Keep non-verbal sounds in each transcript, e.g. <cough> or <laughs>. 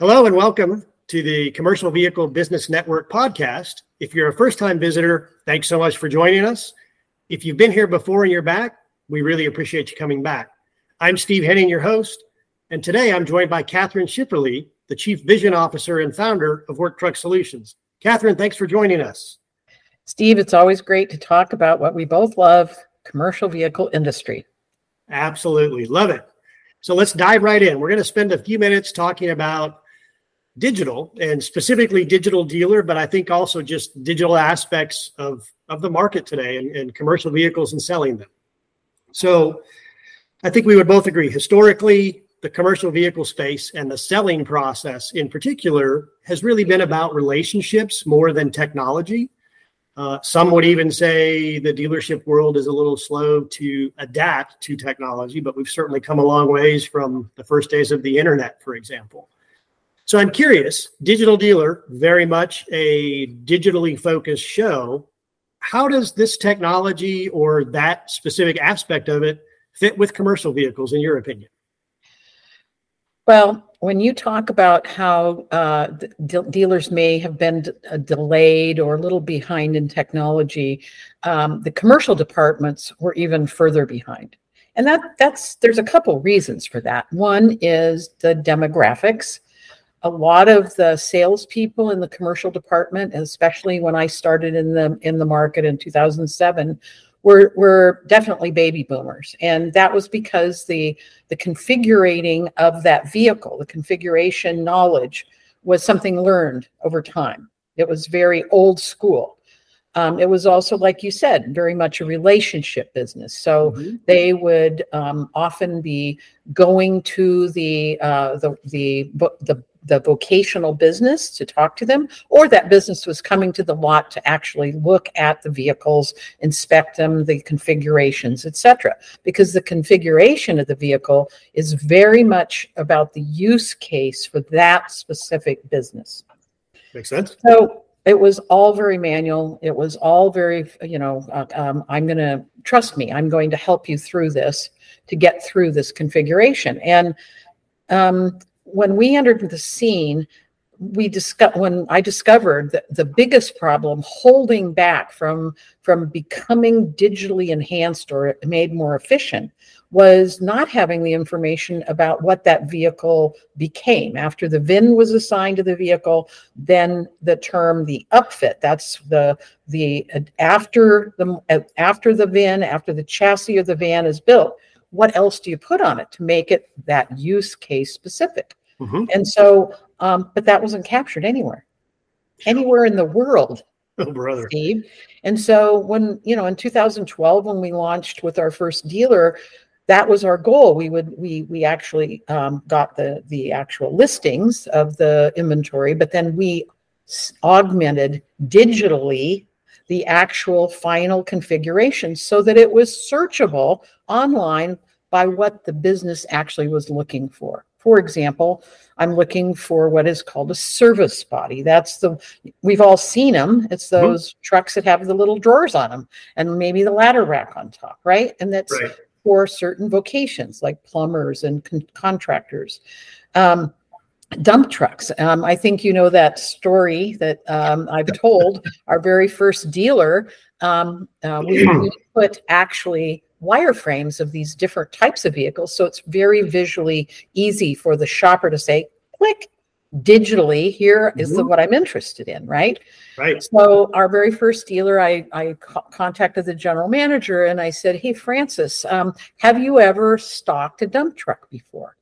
Hello and welcome to the Commercial Vehicle Business Network podcast. If you're a first time visitor, thanks so much for joining us. If you've been here before and you're back, we really appreciate you coming back. I'm Steve Henning, your host, and today I'm joined by Kathryn Schifferle, the Chief Vision Officer and founder of Work Truck Solutions. Kathryn, thanks for joining us. Steve, it's always great to talk about what we both love commercial vehicle industry. Absolutely. Love it. So let's dive right in. We're going to spend a few minutes talking about digital and specifically digital dealer, but I think also just digital aspects of, of the market today and, and commercial vehicles and selling them. So I think we would both agree historically, the commercial vehicle space and the selling process in particular has really been about relationships more than technology. Uh, some would even say the dealership world is a little slow to adapt to technology, but we've certainly come a long ways from the first days of the internet, for example. So I'm curious, Digital Dealer, very much a digitally focused show. How does this technology or that specific aspect of it fit with commercial vehicles, in your opinion? Well, when you talk about how uh, de- dealers may have been d- uh, delayed or a little behind in technology, um, the commercial departments were even further behind. And that that's there's a couple reasons for that. One is the demographics a lot of the salespeople in the commercial department, especially when I started in the in the market in 2007, were were definitely baby boomers, and that was because the the configuring of that vehicle, the configuration knowledge, was something learned over time. It was very old school. Um, it was also, like you said, very much a relationship business. So mm-hmm. they would um, often be going to the uh, the the the the vocational business to talk to them, or that business was coming to the lot to actually look at the vehicles, inspect them, the configurations, etc. Because the configuration of the vehicle is very much about the use case for that specific business. Makes sense. So it was all very manual. It was all very, you know, uh, um, I'm going to trust me. I'm going to help you through this to get through this configuration. And um, when we entered the scene, we discussed when I discovered that the biggest problem holding back from from becoming digitally enhanced or made more efficient was not having the information about what that vehicle became after the VIN was assigned to the vehicle. Then the term the upfit that's the the after the after the VIN after the chassis of the van is built. What else do you put on it to make it that use case specific? Mm-hmm. And so, um, but that wasn't captured anywhere, anywhere in the world. <laughs> Oh, brother. Steve. And so when, you know, in 2012, when we launched with our first dealer, that was our goal. We would, we, we actually um, got the, the actual listings of the inventory, but then we augmented digitally the actual final configuration so that it was searchable online by what the business actually was looking for. For example, I'm looking for what is called a service body. That's the, we've all seen them. It's mm-hmm. those mm-hmm. trucks that have the little drawers on them and maybe the ladder rack on top, right? And that's right. for certain vocations like plumbers and con- contractors. Um, dump trucks. Um, I think you know that story that um, I've told. Our very first dealer, um, uh, we, we, <clears throat> put actually wireframes of these different types of vehicles. So it's very visually easy for the shopper to say, click digitally, Here is mm-hmm. the what I'm interested in, right? Right. So our very first dealer, I, I co- contacted the general manager and I said, Hey, Francis, um, have you ever stocked a dump truck before?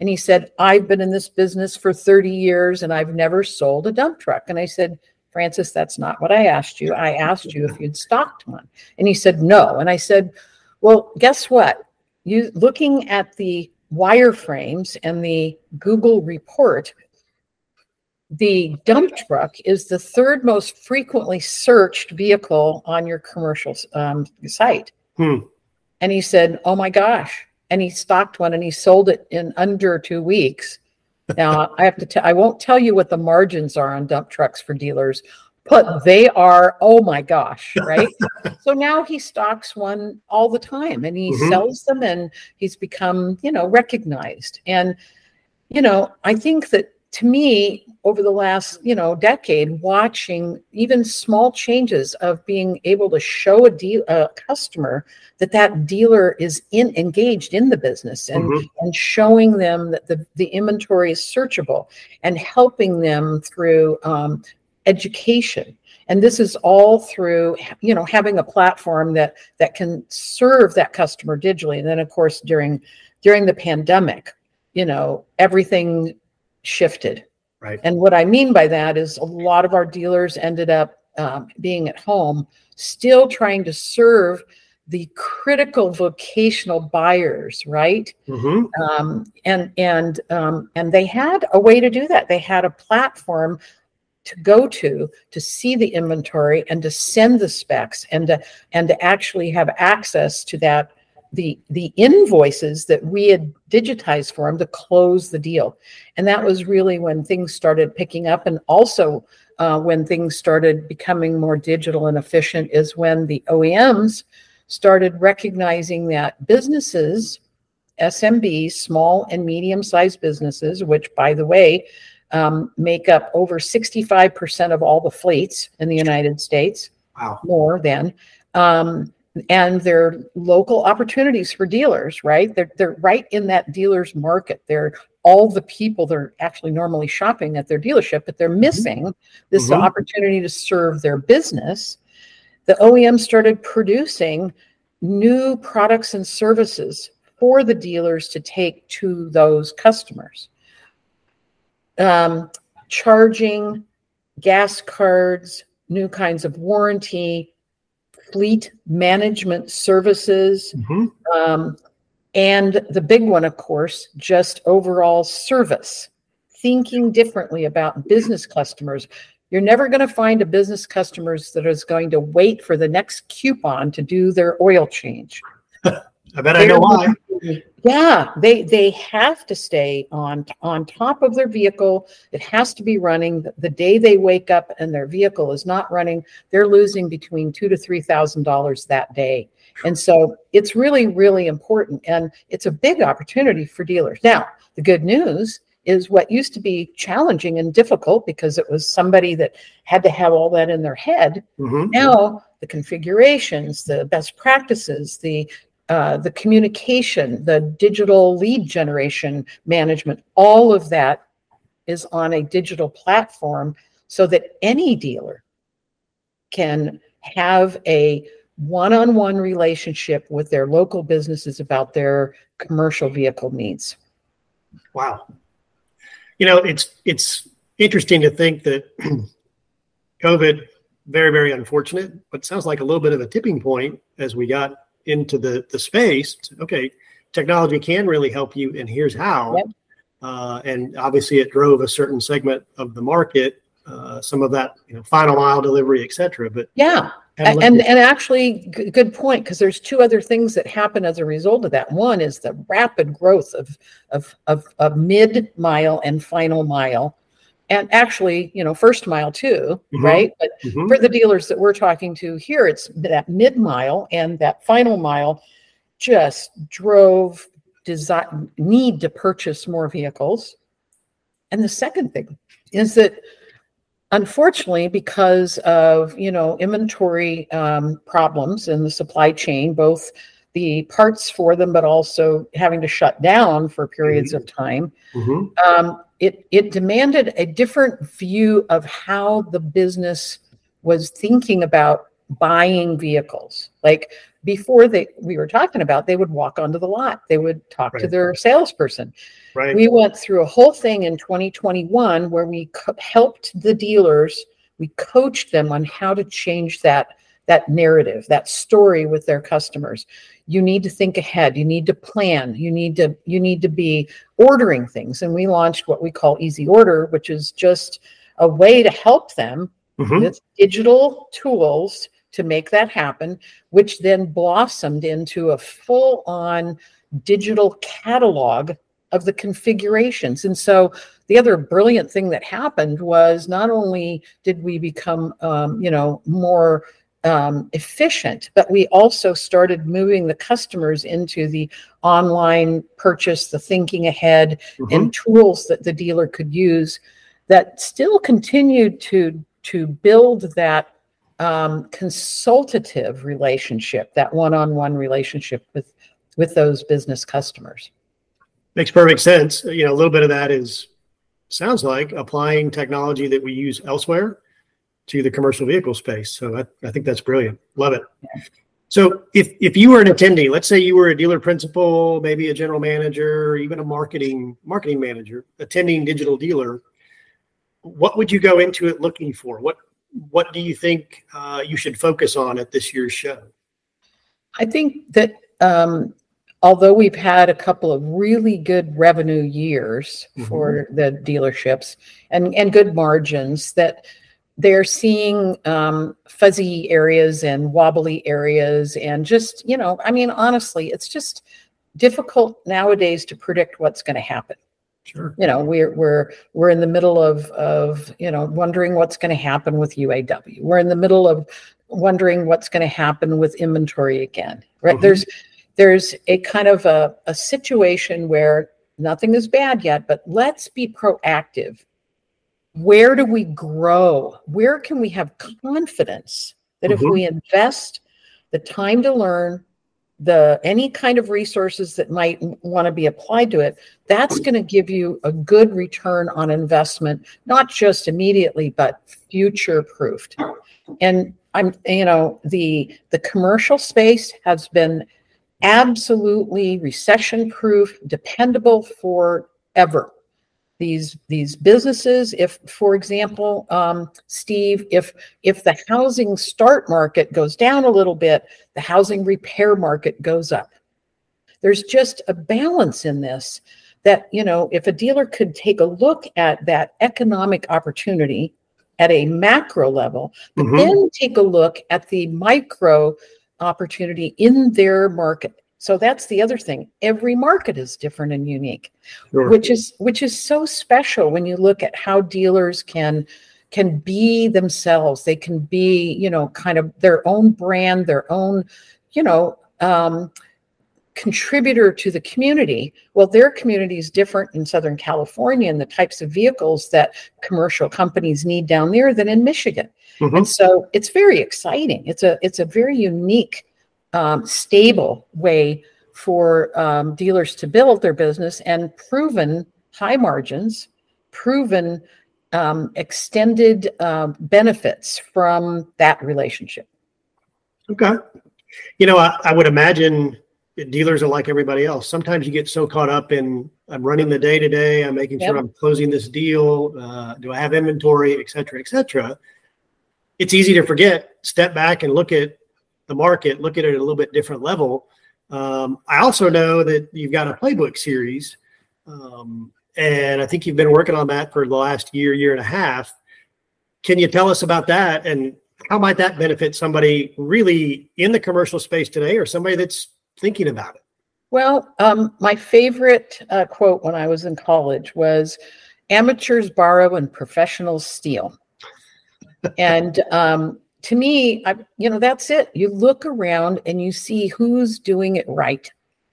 And he said, I've been in this business for 30 years and I've never sold a dump truck. And I said, Francis, that's not what I asked you. I asked you if you'd stocked one. And he said, No. And I said, well, guess what? You looking at the wireframes and the Google report, the dump truck is the third most frequently searched vehicle on your commercial um, site. Hmm. And he said, "Oh my gosh!" And he stocked one and he sold it in under two weeks. Now I have to tell I won't tell you what the margins are on dump trucks for dealers, but they are oh my gosh <laughs> right so now he stocks one all the time and he mm-hmm. sells them and he's become you know recognized and you know i think that to me, over the last you know decade, watching even small changes of being able to show a deal a customer that that dealer is in engaged in the business and mm-hmm. and showing them that the the inventory is searchable and helping them through um, education. And this is all through you know having a platform that that can serve that customer digitally. And then of course during during the pandemic you know everything shifted. Right. And what i mean by that is a lot of our dealers ended up um, being at home still trying to serve the critical vocational buyers right? Mm-hmm. um, and and um, and they had a way to do that. They had a platform to go to to see the inventory and to send the specs and to and to actually have access to that the the invoices that we had digitized for them to close the deal. And that was really when things started picking up. And also uh, when things started becoming more digital and efficient is when the oems started recognizing that businesses smbs small and medium sized businesses which by the way um, make up over 65% of all the fleets in the United States. Wow. More than. Um, and they're local opportunities for dealers, right? They're, they're right in that dealer's market. They're all the people that are actually normally shopping at their dealership, but they're mm-hmm. missing this mm-hmm. opportunity to serve their business. The OEM started producing new products and services for the dealers to take to those customers um, charging, gas cards, new kinds of warranty, fleet management services, mm-hmm. um, and the big one, of course, just overall service. Thinking differently about business customers. You're never going to find a business customers that is going to wait for the next coupon to do their oil change. <laughs> I bet I know why. Yeah, they they have to stay on on top of their vehicle. It has to be running. The day they wake up and their vehicle is not running, they're losing between two to three thousand dollars that day. And so it's really, really important. And it's a big opportunity for dealers. Now, the good news is what used to be challenging and difficult because it was somebody that had to have all that in their head. Mm-hmm. Now, the configurations, the best practices, the uh, the communication, the digital lead generation management, all of that is on a digital platform so that any dealer can have a one-on-one relationship with their local businesses about their commercial vehicle needs. Wow. You know, it's it's interesting to think that <clears throat> COVID very very unfortunate, but sounds like a little bit of a tipping point as we got into the the space okay technology can really help you and here's how. Yep. uh, and obviously it drove a certain segment of the market uh, some of that you know final mile delivery etc but yeah. and and, and actually g- good point because there's two other things that happen as a result of that. One is the rapid growth of of of, of mid mile and final mile and actually, you know, first mile too, mm-hmm. right? But mm-hmm. for the dealers that we're talking to here, it's that mid mile and that final mile just drove desire need to purchase more vehicles. And the second thing is that unfortunately because of you know inventory um, problems in the supply chain both the parts for them but also having to shut down for periods mm-hmm. of time mm-hmm. um, it it demanded a different view of how the business was thinking about buying vehicles. Like before they we were talking about they would walk onto the lot. They would talk right. to their salesperson. Right. We went through a whole thing in 2021 where we co- helped the dealers we coached them on how to change that that narrative that story with their customers. You need to think ahead. You need to plan. You need to you need to be ordering things. And we launched what we call easy order which is just a way to help them mm-hmm. with digital tools to make that happen which then blossomed into a full on digital catalog of the configurations. And so the other brilliant thing that happened was not only did we become um, you know more um, efficient, but we also started moving the customers into the online purchase, the thinking ahead, mm-hmm. and tools that the dealer could use that still continued to to build that um, consultative relationship, that one-on-one relationship with with those business customers. Makes perfect sense. You know, a little bit of that is sounds like applying technology that we use elsewhere to the commercial vehicle space. So I, I think that's brilliant. Love it. Yeah. So if if you were an attendee, let's say you were a dealer principal, maybe a general manager, even a marketing marketing manager, attending digital dealer, what would you go into it looking for? What what do you think uh, you should focus on at this year's show? I think that um, although we've had a couple of really good revenue years mm-hmm. for the dealerships and and good margins, that they're seeing um, fuzzy areas and wobbly areas and just you know i mean honestly it's just difficult nowadays to predict what's going to happen. Sure. You know we're we're we're in the middle of of you know wondering what's going to happen with uaw we're in the middle of wondering what's going to happen with inventory again right? Mm-hmm. there's there's a kind of a, a situation where nothing is bad yet but let's be proactive where do we grow? Where can we have confidence that mm-hmm. if we invest the time to learn, the any kind of resources that might want to be applied to it, that's going to give you a good return on investment, not just immediately, but future proofed. And I'm, you know, the the commercial space has been absolutely recession proof, dependable forever these these businesses if for example um, steve if if the housing start market goes down a little bit the housing repair market goes up there's just a balance in this that you know if a dealer could take a look at that economic opportunity at a macro level but mm-hmm. then take a look at the micro opportunity in their market so that's the other thing. Every market is different and unique, sure. which is which is so special when you look at how dealers can can be themselves. They can be, you know, kind of their own brand, their own, you know, um, contributor to the community. Well, their community is different in Southern California and the types of vehicles that commercial companies need down there than in Michigan. Mm-hmm. And so it's very exciting. It's a it's a very unique um, stable way for um, dealers to build their business and proven high margins, proven um, extended uh, benefits from that relationship. Okay. You know, I, I, would imagine dealers are like everybody else. Sometimes you get so caught up in I'm running the day to day, I'm making yep. sure I'm closing this deal. Uh, do I have inventory, et cetera, et cetera. It's easy to forget, step back and look at the market, look at it at a little bit different level. Um, I also know that you've got a playbook series, um, and I think you've been working on that for the last year, year and a half. Can you tell us about that and how might that benefit somebody really in the commercial space today or somebody that's thinking about it? Well, um, my favorite uh, quote when I was in college was amateurs borrow and professionals steal. <laughs> and um, to me, I, you know, that's it. You look around and you see who's doing it right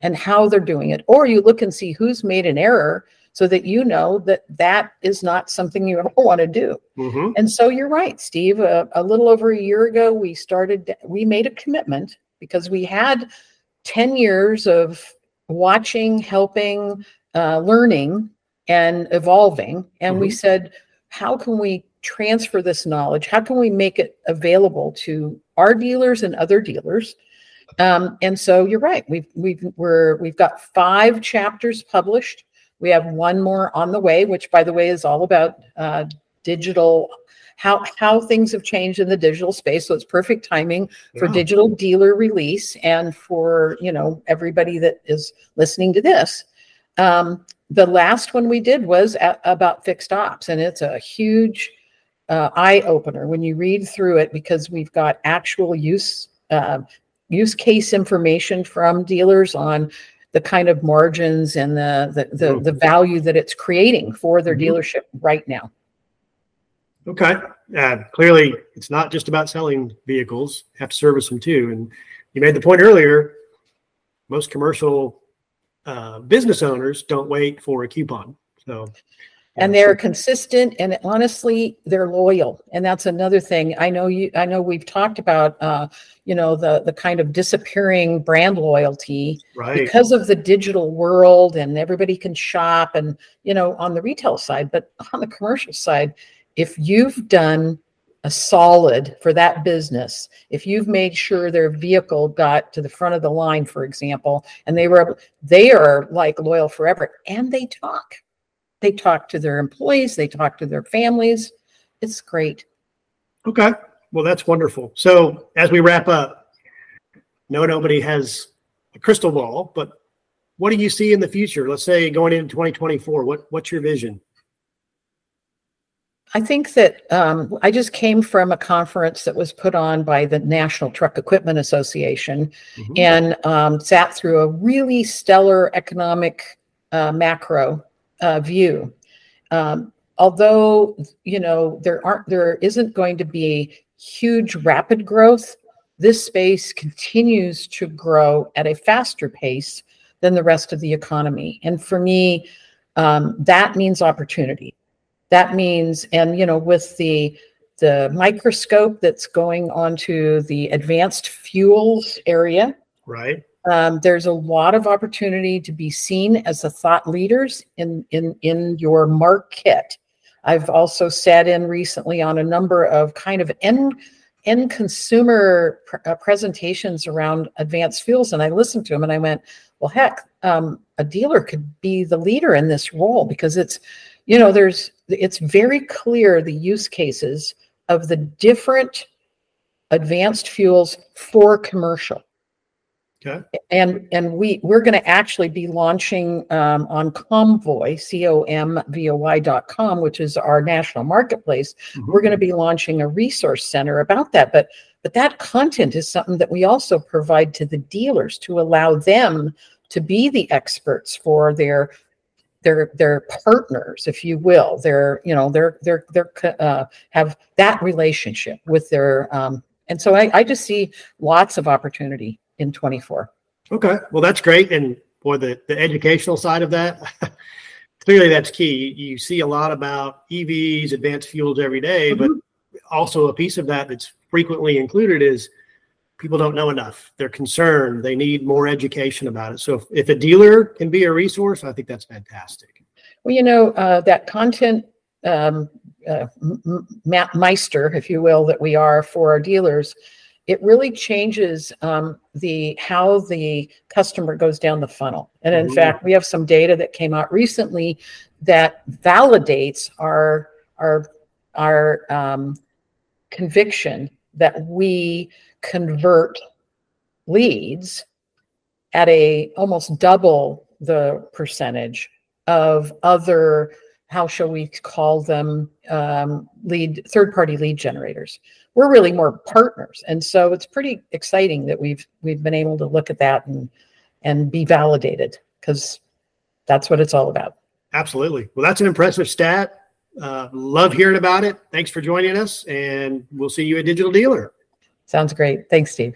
and how they're doing it, or you look and see who's made an error so that you know that that is not something you ever <laughs> want to do. Mm-hmm. And so you're right, Steve. Uh, a little over a year ago, we started, we made a commitment because we had 10 years of watching, helping, uh, learning, and evolving. And mm-hmm. we said, how can we transfer this knowledge? How can we make it available to our dealers and other dealers? Um, and so you're right. We've we've we're we've got five chapters published. We have one more on the way, which by the way is all about uh, digital how how things have changed in the digital space. So it's perfect timing for digital dealer release and for you know everybody that is listening to this. Um, the last one we did was at, about fixed ops, and it's a huge uh, eye opener when you read through it because we've got actual use uh, use case information from dealers on the kind of margins and the the, the, mm-hmm. the value that it's creating for their mm-hmm. dealership right now. Okay. Uh, clearly, it's not just about selling vehicles; you have to service them too. And you made the point earlier. Most commercial uh, business owners don't wait for a coupon. So and they're consistent and honestly they're loyal and that's another thing i know you i know we've talked about uh you know the the kind of disappearing brand loyalty right. because of the digital world and everybody can shop and you know on the retail side but on the commercial side if you've done a solid for that business if you've made sure their vehicle got to the front of the line for example and they were they are like loyal forever and they talk they talk to their employees, they talk to their families. It's great. Okay. Well, that's wonderful. So, as we wrap up, no, nobody has a crystal ball, but what do you see in the future? Let's say going into 2024, what, what's your vision? I think that um, I just came from a conference that was put on by the National Truck Equipment Association mm-hmm. and um, sat through a really stellar economic uh, macro uh, view. Um, although you know there aren't there isn't going to be huge rapid growth, this space continues to grow at a faster pace than the rest of the economy. And for me, um, that means opportunity. That means, and you know, with the the microscope that's going onto the advanced fuels area, right? Um, there's a lot of opportunity to be seen as a thought leaders in, in, in your market. I've also sat in recently on a number of kind of end, end consumer pr- uh, presentations around advanced fuels, and I listened to them and I went, well, heck, um, a dealer could be the leader in this role because it's, you know, there's, it's very clear the use cases of the different advanced fuels for commercial Okay. And and we we're going to actually be launching um, on Comvoy, c o m v o y dot com, which is our national marketplace. Mm-hmm. We're going to be launching a resource center about that. But but that content is something that we also provide to the dealers to allow them to be the experts for their their their partners, if you will. Their you know their their their uh, have that relationship with their um, and so I, I just see lots of opportunity in 24. Okay. Well, that's great. And for the, the educational side of that, <laughs> clearly that's key. You see a lot about EVs, advanced fuels every day, mm-hmm. but also a piece of that that's frequently included is people don't know enough. They're concerned. They need more education about it. So if, if a dealer can be a resource, I think that's fantastic. Well, you know, uh, that content um, uh, meister, if you will, that we are for our dealers it really changes um, the how the customer goes down the funnel. And in mm-hmm. fact, we have some data that came out recently that validates our our our um, conviction that we convert leads at a almost double the percentage of other how shall we call them um, lead third party lead generators. We're really more partners. And so it's pretty exciting that we've we've been able to look at that and and be validated because that's what it's all about. Absolutely. Well that's an impressive stat uh, love hearing about it. Thanks for joining us and we'll see you at digital dealer. Sounds great. Thanks steve